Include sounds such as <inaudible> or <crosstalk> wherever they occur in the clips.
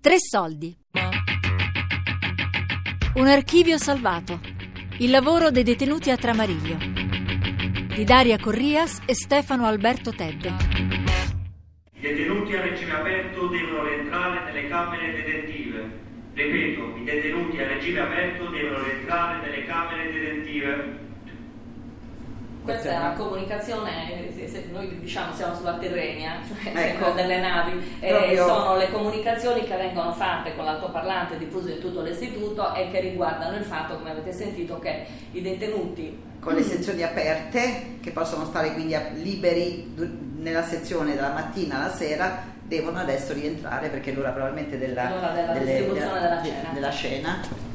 Tre soldi. Un archivio salvato. Il lavoro dei detenuti a Tramariglio. Di Daria Corrias e Stefano Alberto Tedde. I detenuti a regime aperto devono rientrare nelle camere detentive. Ripeto, i detenuti a regime aperto devono rientrare nelle camere detentive. Questa è una comunicazione, noi diciamo siamo sulla Tirrenia, <laughs> cioè Ecco. delle navi, Proprio- sono le comunicazioni che vengono fatte con l'altoparlante diffuso in tutto l'istituto e che riguardano il fatto, come avete sentito, che i detenuti con le sezioni aperte che possono stare quindi liberi nella sezione dalla mattina alla sera devono adesso rientrare perché è l'ora probabilmente della, della distribuzione della della cena.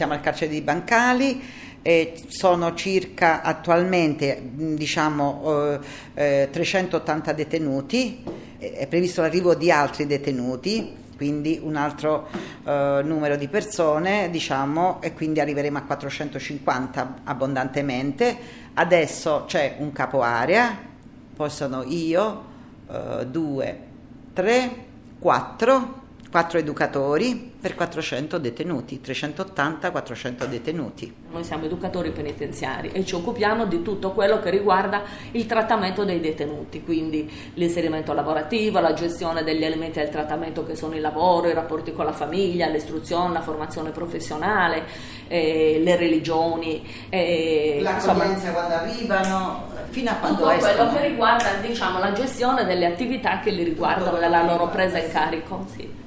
Siamo al carcere di Bancali, e sono circa attualmente diciamo, eh, eh, 380 detenuti, Eh, è previsto l'arrivo di altri detenuti, quindi un altro eh, numero di persone diciamo, e quindi arriveremo a 450 abbondantemente. Adesso c'è un capo area, poi sono io, eh, due, tre, quattro, quattro educatori per 400 detenuti, 380, 400 detenuti. Noi siamo educatori penitenziari e ci occupiamo di tutto quello che riguarda il trattamento dei detenuti, quindi l'inserimento lavorativo, la gestione degli elementi del trattamento che sono il lavoro, i rapporti con la famiglia, l'istruzione, la formazione professionale, eh, le religioni, eh, insomma, L'accoglienza quando arrivano, fino a quando tutto quello escono. che riguarda diciamo, la gestione delle attività che li riguardano quello che loro presa in carico. sì.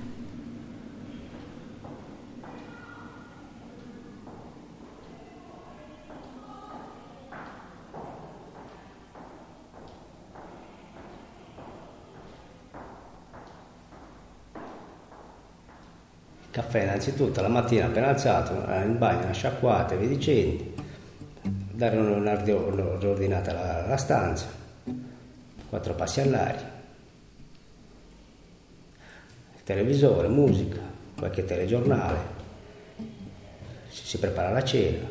Caffè innanzitutto la mattina appena alzato, eh, in bagno, una sciacquata e via dicendo, dare un- un- un'ordinata alla, alla stanza, quattro passi all'aria, televisore, musica, qualche telegiornale, si, si prepara la cena,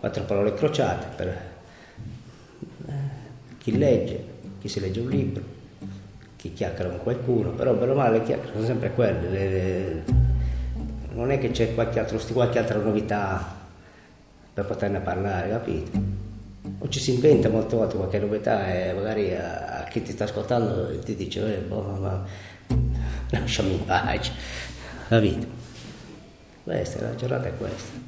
quattro parole crociate per eh, chi legge, chi si legge un libro chi chiacchiera con qualcuno, però bene o male le chiacchiere sono sempre quelle, le- le- non è che c'è qualche, altro, qualche altra novità per poterne parlare, capito? O ci si inventa molte volte qualche novità e magari a, a chi ti sta ascoltando ti dice, eh, boh, ma, lasciami in pace, capito? Questa, la giornata è questa.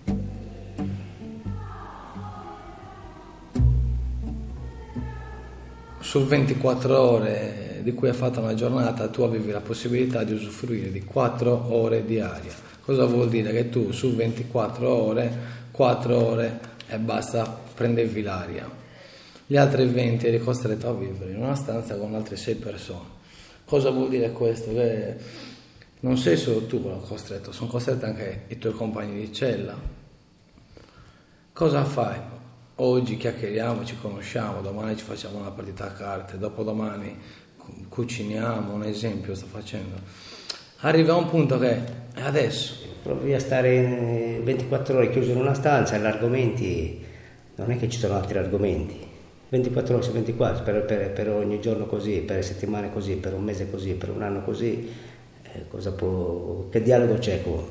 Su 24 ore di cui è fatta una giornata tu avevi la possibilità di usufruire di 4 ore di aria. Cosa vuol dire? Che tu su 24 ore, 4 ore e basta prendevi l'aria. Gli altri 20 eri costretto a vivere in una stanza con altre 6 persone. Cosa vuol dire questo? Che non sei solo tu quello costretto, sono costretti anche i tuoi compagni di cella. Cosa fai? Oggi chiacchieriamo, ci conosciamo, domani ci facciamo una partita a carte, dopodomani cuciniamo, un esempio sto facendo. Arriva a un punto che adesso, Provi a stare eh, 24 ore chiuso in una stanza gli argomenti, non è che ci sono altri argomenti. 24 ore su 24, per, per- per ogni giorno così, per settimane così, per un mese così, per un anno così, eh, può, che dialogo c'è con?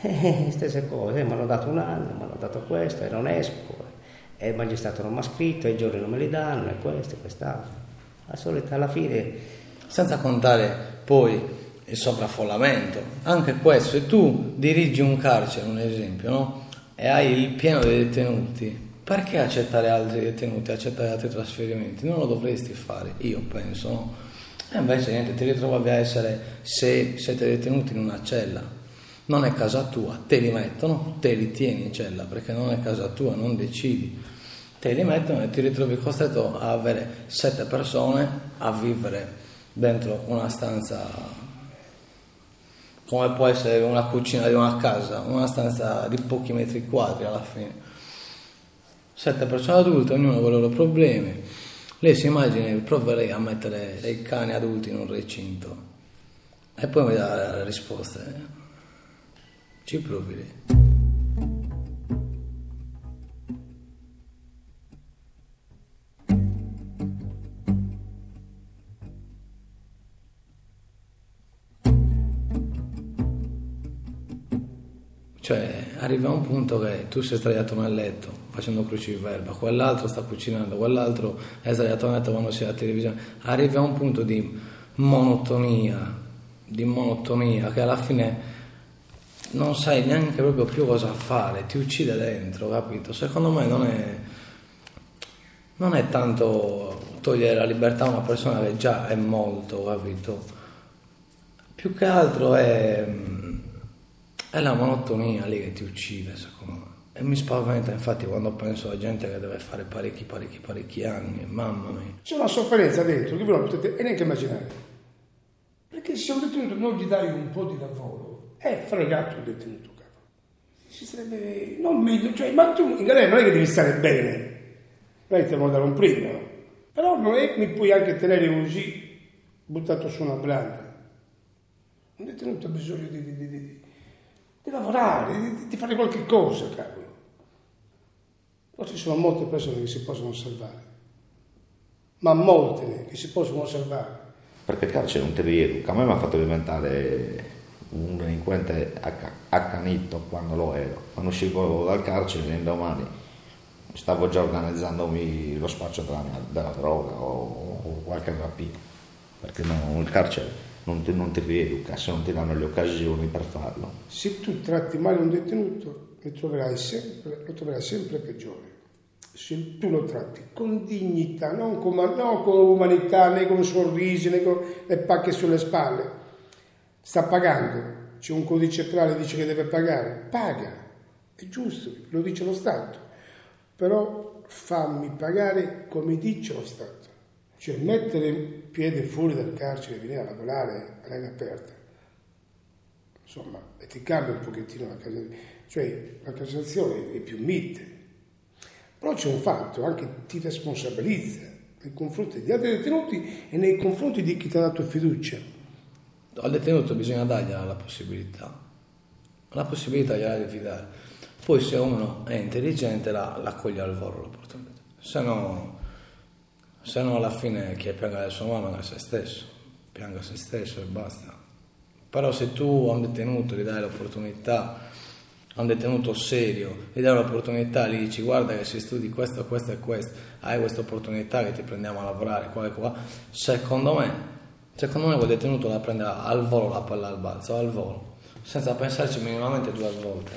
Eh, stesse cose, mi hanno dato un anno, mi hanno dato questo e non esco, e il magistrato non mi ha scritto, i giorni non me li danno, e questo e quest'altro. La solita, alla fine senza contare poi il sovraffollamento. Anche questo, se tu dirigi un carcere, un esempio, no? e hai il pieno dei detenuti, perché accettare altri detenuti, accettare altri trasferimenti? Non lo dovresti fare, io penso. No? E invece niente, ti ritrovavi a essere 6, 7 detenuti in una cella. Non è casa tua, te li mettono, te li tieni in cella perché non è casa tua, non decidi. Te li mettono e ti ritrovi costretto a avere sette persone a vivere dentro una stanza come può essere una cucina di una casa, una stanza di pochi metri quadri alla fine. Sette persone adulte, ognuno con i loro problemi. Lei si immagina, proverei a mettere dei cani adulti in un recinto e poi mi dà la risposta. Ci provi Cioè, arriva un punto che tu sei sdraiato nel letto facendo cruciverba, quell'altro sta cucinando, quell'altro è sdraiato nel letto quando c'è la televisione. Arriva un punto di monotonia, di monotonia che alla fine non sai neanche proprio più cosa fare, ti uccide dentro, capito? Secondo me non è, non è tanto togliere la libertà a una persona che già è molto, capito? Più che altro è, è la monotonia lì che ti uccide, secondo me. E mi spaventa infatti quando penso a gente che deve fare parecchi, parecchi, parecchi anni, mamma mia. C'è una sofferenza dentro che voi non potete neanche immaginare. Perché se un detenuto non gli dai un po' di lavoro, è fregato il detenuto, capo. Si sarebbe non meglio, cioè, ma tu in galera non è che devi stare bene, che ti devono dare un premio, però non è che mi puoi anche tenere così, buttato su una branda. Un detenuto ha bisogno di, di, di, di lavorare, di, fare qualche cosa, cavolo. Poi ci sono molte persone che si possono salvare, ma molte che si possono salvare. Perché il carcere non ti rieduca, a me mi ha fatto diventare un delinquente accanito quando lo ero. Quando uscivo dal carcere l'indomani stavo già organizzandomi lo spaccio della, della droga o, o, qualche rapina, perché no, il carcere non ti, non ti rieduca se non ti danno le occasioni per farlo. Se tu tratti male un detenuto lo troverai sempre, lo troverai sempre peggiore. Se tu lo tratti con dignità, non con, non con umanità, né con sorrisi, né con le pacche sulle spalle, sta pagando, c'è un codice penale che dice che deve pagare, paga, è giusto, lo dice lo Stato, però fammi pagare come dice lo Stato, cioè mettere piede fuori dal carcere e venire a lavorare all'aria aperta, insomma, e ti cambia un pochettino la Cassazione, cioè la Cassazione è più mite, però c'è un fatto, anche ti responsabilizza nei confronti degli altri detenuti e nei confronti di chi ti ha dato fiducia. Al detenuto bisogna dargli la possibilità, la possibilità gliela devi dare. Poi se uno è intelligente la, l'accoglie al volo l'opportunità, se no, se no alla fine chi pianga la sua mamma è se stesso, pianga se stesso e basta. Però se tu a un detenuto gli dai l'opportunità, a un detenuto serio, gli dai l'opportunità, gli dici guarda che se studi questo, questo e questo, hai questa opportunità che ti prendiamo a lavorare qua e qua, secondo me Secondo me quel detenuto la prende al volo la palla al balzo, al volo, senza pensarci minimamente due volte.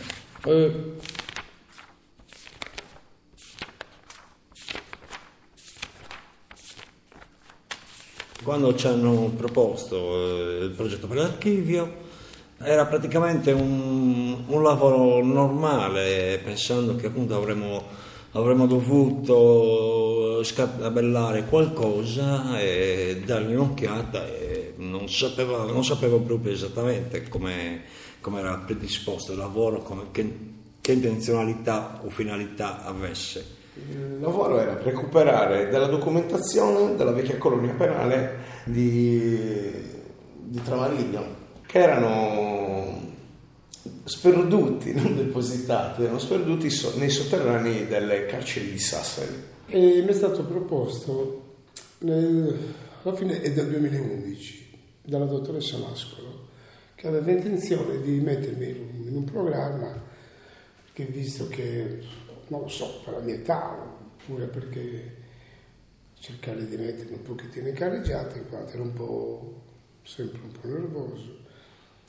Eh. Quando ci hanno proposto eh, il progetto per l'archivio, era praticamente un, un lavoro normale, pensando che appunto avremmo avremmo dovuto scartabellare qualcosa e dargli un'occhiata e non sapevo, non sapevo proprio esattamente come, come era predisposto il lavoro, come, che, che intenzionalità o finalità avesse. Il lavoro era recuperare della documentazione della vecchia colonia penale di, di Travagliglio, che erano sperduti, non depositati, erano sperduti nei sotterranei delle carceri di Sassari. E mi è stato proposto nel, alla fine del 2011 dalla dottoressa Mascolo che aveva intenzione di mettermi in un programma che visto che, non lo so, per la mia età oppure perché cercare di mettermi un pochettino in carreggiata in ero un po' sempre un po' nervoso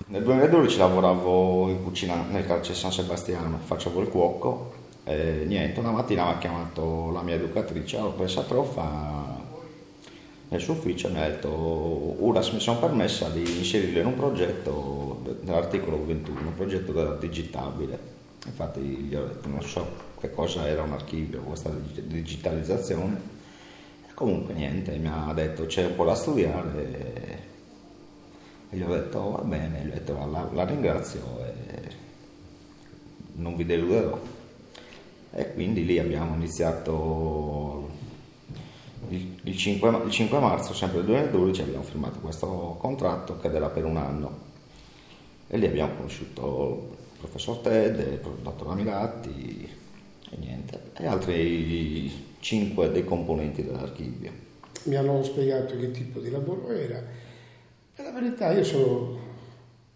nel 2012 lavoravo in cucina nel carcere San Sebastiano, facevo il cuoco e niente, una mattina mi ha chiamato la mia educatrice, l'ho presa troffa nel suo ufficio e mi ha detto Uras mi sono permessa di inserirlo in un progetto dell'articolo 21, un progetto della digitabile. Infatti gli ho detto non so che cosa era un archivio, questa digitalizzazione. E comunque niente, mi ha detto c'è un po' da studiare e gli ho detto va bene, gli ho detto la, la ringrazio e non vi deluderò. E quindi lì abbiamo iniziato il, il, 5, il 5 marzo, sempre del 2012, abbiamo firmato questo contratto che era per un anno. E lì abbiamo conosciuto il professor Ted, il dottor Amilatti e altri 5 dei componenti dell'archivio. Mi hanno spiegato che tipo di lavoro era e la verità, io sono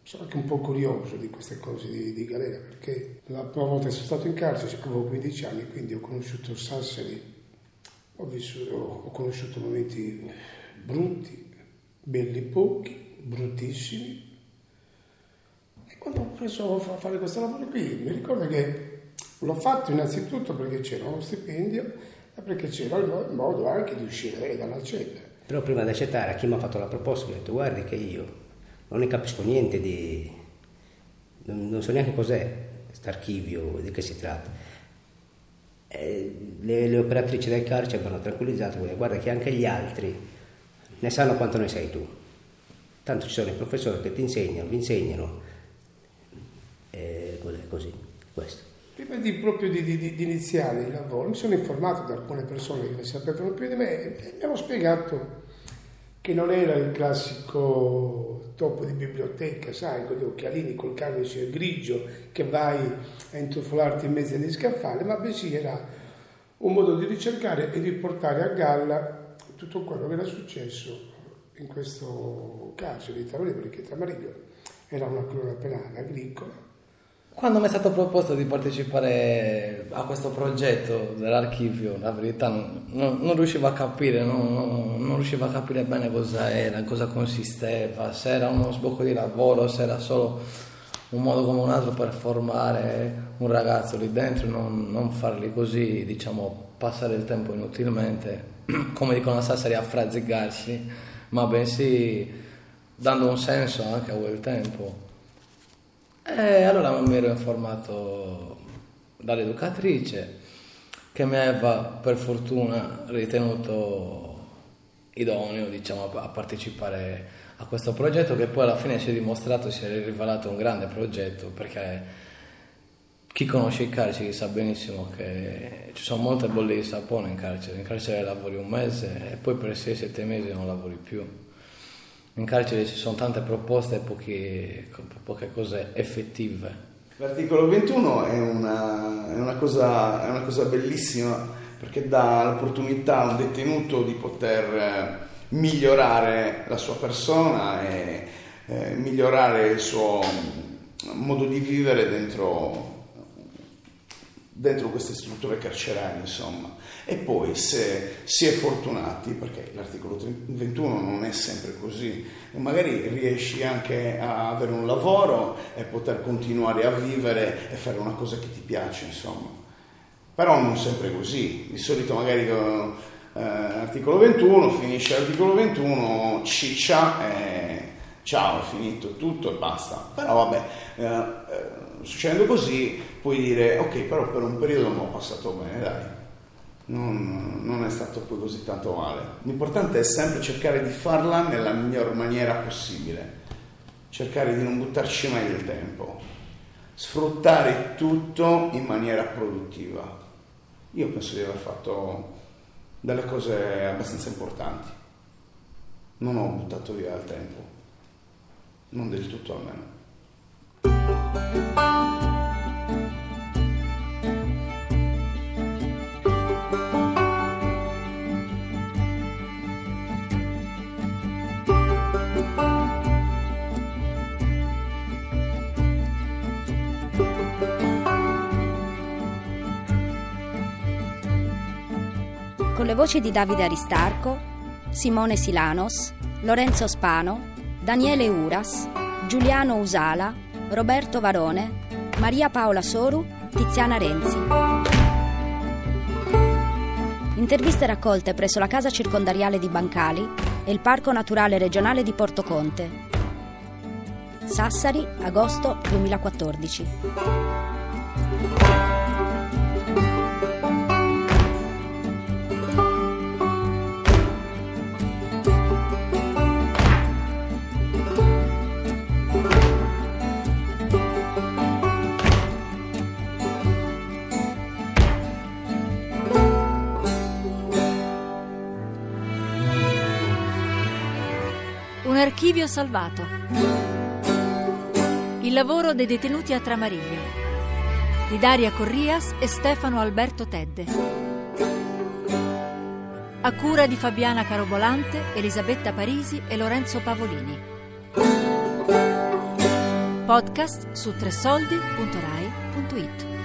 sono anche un po' curioso di queste cose di, di galera perché la prima volta che sono stato in carcere avevo 15 anni, quindi ho conosciuto Sassari, ho, vissuto, ho conosciuto momenti brutti, belli pochi, bruttissimi. E quando ho preso a fare questo lavoro qui, mi ricordo che l'ho fatto innanzitutto perché c'era uno stipendio e perché c'era il modo anche di uscire dalla cella. Però prima di accettare a chi mi ha fatto la proposta, ho detto guardi che io non ne capisco niente di... non, so neanche cos'è questo archivio, di che si tratta. Le, le, operatrici del carcere mi hanno tranquillizzato, guarda che anche gli altri ne sanno quanto ne sei tu. Tanto ci sono i professori che ti insegnano, vi insegnano, e così, questo. Di, proprio di, di, di, iniziare il lavoro. Mi sono informato da alcune persone che ne sapevano più di me e mi hanno spiegato che non era il classico topo di biblioteca, sai, con gli occhialini, col camice grigio che vai a intrufolarti in mezzo agli scaffali, ma bensì era un modo di ricercare e di portare a galla tutto quello che era successo in questo carcere di Tamarillo, perché Tamarillo era una colonia penale agricola quando mi è stato proposto di partecipare a questo progetto dell'archivio, la verità non, non, non riuscivo a capire, non, non, riuscivo a capire bene cosa era, cosa consisteva, se era uno sbocco di lavoro, se era solo un modo come un altro per formare un ragazzo lì dentro, non, farli così, diciamo, passare il tempo inutilmente, <clears throat> come dicono a Sassari, a frazzigarsi, ma bensì dando un senso anche a quel tempo. E mi ero informato dall'educatrice che mi aveva per fortuna ritenuto idoneo diciamo, a partecipare a questo progetto che poi alla fine si è dimostrato si è rivelato un grande progetto perché chi conosce i carceri sa benissimo che ci sono molte bolle di sapone in carcere, in carcere lavori un mese e poi per 6-7 mesi non lavori più in carcere ci sono tante proposte e poche, poche cose effettive. L'articolo 21 è una, è, una cosa, è una, cosa, bellissima perché dà l'opportunità a un detenuto di poter eh, migliorare la sua persona e eh, migliorare il suo modo di vivere dentro dentro queste strutture carcerarie, insomma. E poi se si è fortunati, perché l'articolo 21 non è sempre così, magari riesci anche a avere un lavoro e poter continuare a vivere e fare una cosa che ti piace, insomma. Però non sempre così. Di solito magari eh, l'articolo 21 finisce l'articolo 21, ciccia e ciao, è finito tutto e basta. Però vabbè, eh, eh succedendo così puoi dire ok però per un periodo non ho passato bene dai. Non, non, è stato poi così tanto male. L'importante è sempre cercare di farla nella miglior maniera possibile. Cercare di non buttarci mai del tempo. Sfruttare tutto in maniera produttiva. Io penso di aver fatto delle cose abbastanza importanti. Non ho buttato via il tempo. Non del tutto almeno le voci di Davide Aristarco, Simone Silanos, Lorenzo Spano, Daniele Uras, Giuliano Usala, Roberto Varone, Maria Paola Soru, Tiziana Renzi. Interviste raccolte presso la casa circondariale di Bancali e il Parco Naturale Regionale di Portoconte. Sassari, agosto 2014. Archivio salvato. Il lavoro dei detenuti a Tramariglio. Di Daria Corrias e Stefano Alberto Tedde. A cura di Fabiana Carobolante, Elisabetta Parisi e Lorenzo Pavolini. Podcast su tresoldi.rai.it